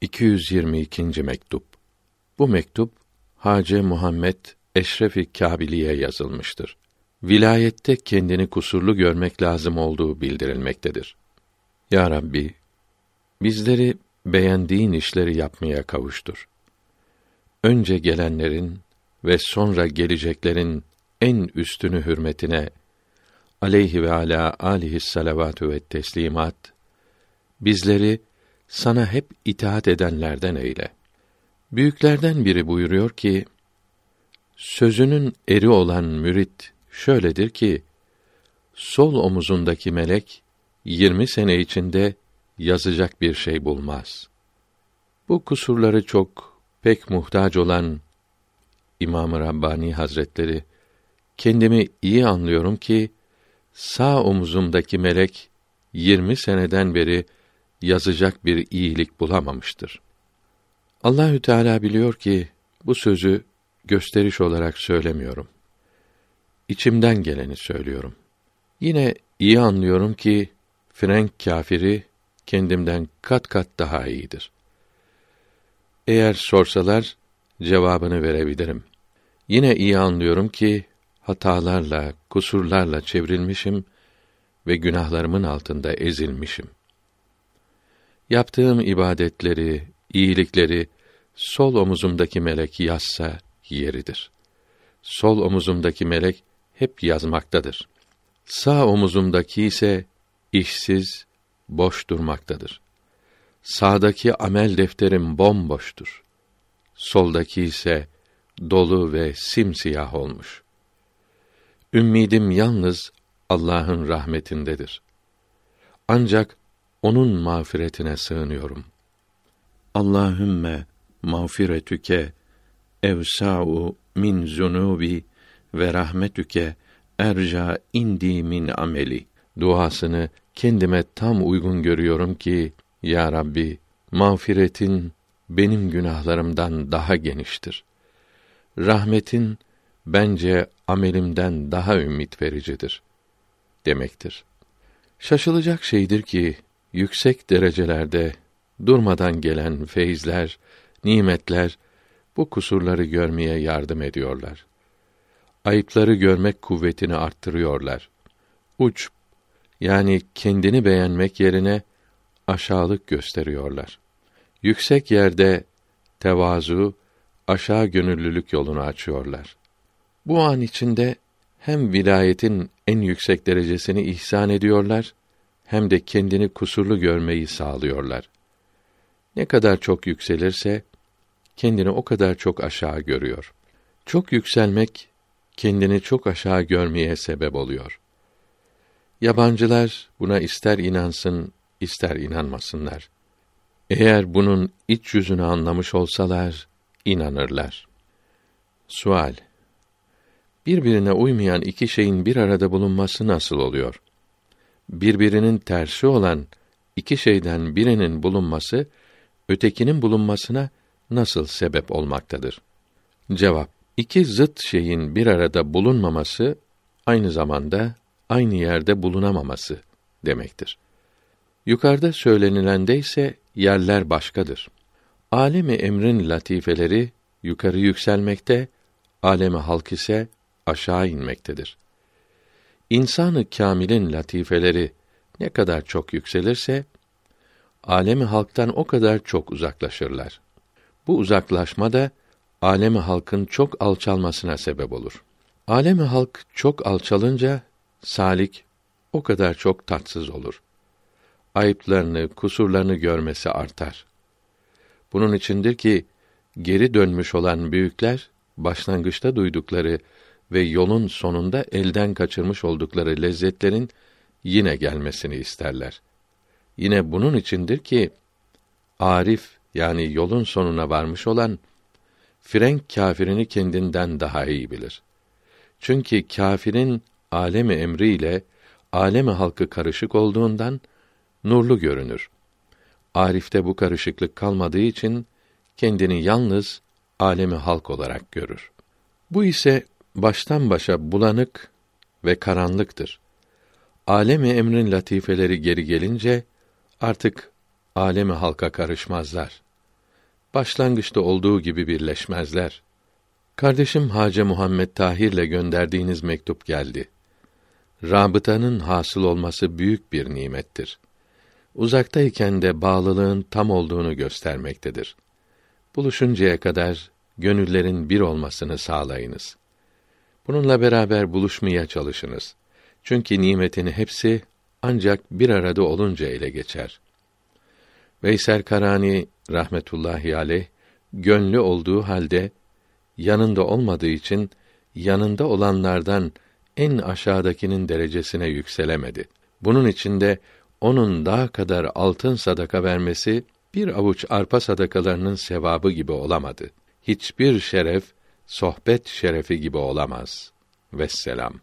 222. mektup. Bu mektup Hacı Muhammed Eşrefi Kabiliye yazılmıştır. Vilayette kendini kusurlu görmek lazım olduğu bildirilmektedir. Ya Rabbi, bizleri beğendiğin işleri yapmaya kavuştur. Önce gelenlerin ve sonra geleceklerin en üstünü hürmetine aleyhi ve ala alihi salavatü ve teslimat bizleri sana hep itaat edenlerden eyle. Büyüklerden biri buyuruyor ki sözünün eri olan mürit şöyledir ki sol omuzundaki melek yirmi sene içinde yazacak bir şey bulmaz. Bu kusurları çok pek muhtaç olan İmam-ı Rabbani Hazretleri kendimi iyi anlıyorum ki sağ omuzumdaki melek yirmi seneden beri yazacak bir iyilik bulamamıştır. Allahü Teala biliyor ki bu sözü gösteriş olarak söylemiyorum. İçimden geleni söylüyorum. Yine iyi anlıyorum ki Frank kafiri kendimden kat kat daha iyidir. Eğer sorsalar cevabını verebilirim. Yine iyi anlıyorum ki hatalarla, kusurlarla çevrilmişim ve günahlarımın altında ezilmişim. Yaptığım ibadetleri, iyilikleri sol omuzumdaki melek yazsa yeridir. Sol omuzumdaki melek hep yazmaktadır. Sağ omuzumdaki ise işsiz, boş durmaktadır. Sağdaki amel defterim bomboştur. Soldaki ise dolu ve simsiyah olmuş. Ümmidim yalnız Allah'ın rahmetindedir. Ancak onun mağfiretine sığınıyorum. Allahümme mağfiretüke evsa'u min zunubi ve rahmetüke erca indi min ameli duasını kendime tam uygun görüyorum ki ya Rabbi mağfiretin benim günahlarımdan daha geniştir. Rahmetin bence amelimden daha ümit vericidir demektir. Şaşılacak şeydir ki yüksek derecelerde durmadan gelen feyizler, nimetler bu kusurları görmeye yardım ediyorlar. Ayıpları görmek kuvvetini arttırıyorlar. Uç yani kendini beğenmek yerine aşağılık gösteriyorlar. Yüksek yerde tevazu, aşağı gönüllülük yolunu açıyorlar. Bu an içinde hem vilayetin en yüksek derecesini ihsan ediyorlar, hem de kendini kusurlu görmeyi sağlıyorlar. Ne kadar çok yükselirse kendini o kadar çok aşağı görüyor. Çok yükselmek kendini çok aşağı görmeye sebep oluyor. Yabancılar buna ister inansın, ister inanmasınlar. Eğer bunun iç yüzünü anlamış olsalar inanırlar. Sual: Birbirine uymayan iki şeyin bir arada bulunması nasıl oluyor? Birbirinin tersi olan iki şeyden birinin bulunması ötekinin bulunmasına nasıl sebep olmaktadır? Cevap: İki zıt şeyin bir arada bulunmaması aynı zamanda aynı yerde bulunamaması demektir. Yukarıda söylenilende ise yerler başkadır. Alemi emrin latifeleri yukarı yükselmekte, alemi halk ise aşağı inmektedir. İnsanı kamilin latifeleri ne kadar çok yükselirse alemi halktan o kadar çok uzaklaşırlar. Bu uzaklaşma da alemi halkın çok alçalmasına sebep olur. Alemi halk çok alçalınca salik o kadar çok tatsız olur. Ayıplarını, kusurlarını görmesi artar. Bunun içindir ki geri dönmüş olan büyükler başlangıçta duydukları ve yolun sonunda elden kaçırmış oldukları lezzetlerin yine gelmesini isterler. Yine bunun içindir ki arif yani yolun sonuna varmış olan Frenk kâfirini kendinden daha iyi bilir. Çünkü kâfirin alemi emriyle alemi halkı karışık olduğundan nurlu görünür. Arif'te bu karışıklık kalmadığı için kendini yalnız alemi halk olarak görür. Bu ise baştan başa bulanık ve karanlıktır. Alemi emrin latifeleri geri gelince artık alemi halka karışmazlar. başlangıçta olduğu gibi birleşmezler. Kardeşim Hace Muhammed Tahir'le gönderdiğiniz mektup geldi. Rabıtanın hasıl olması büyük bir nimettir. Uzaktayken de bağlılığın tam olduğunu göstermektedir. Buluşuncaya kadar gönüllerin bir olmasını sağlayınız. Bununla beraber buluşmaya çalışınız. Çünkü nimetin hepsi ancak bir arada olunca ele geçer. Veysel Karani rahmetullahi aleyh gönlü olduğu halde yanında olmadığı için yanında olanlardan en aşağıdakinin derecesine yükselemedi. Bunun içinde onun daha kadar altın sadaka vermesi bir avuç arpa sadakalarının sevabı gibi olamadı. Hiçbir şeref sohbet şerefi gibi olamaz. Vesselam.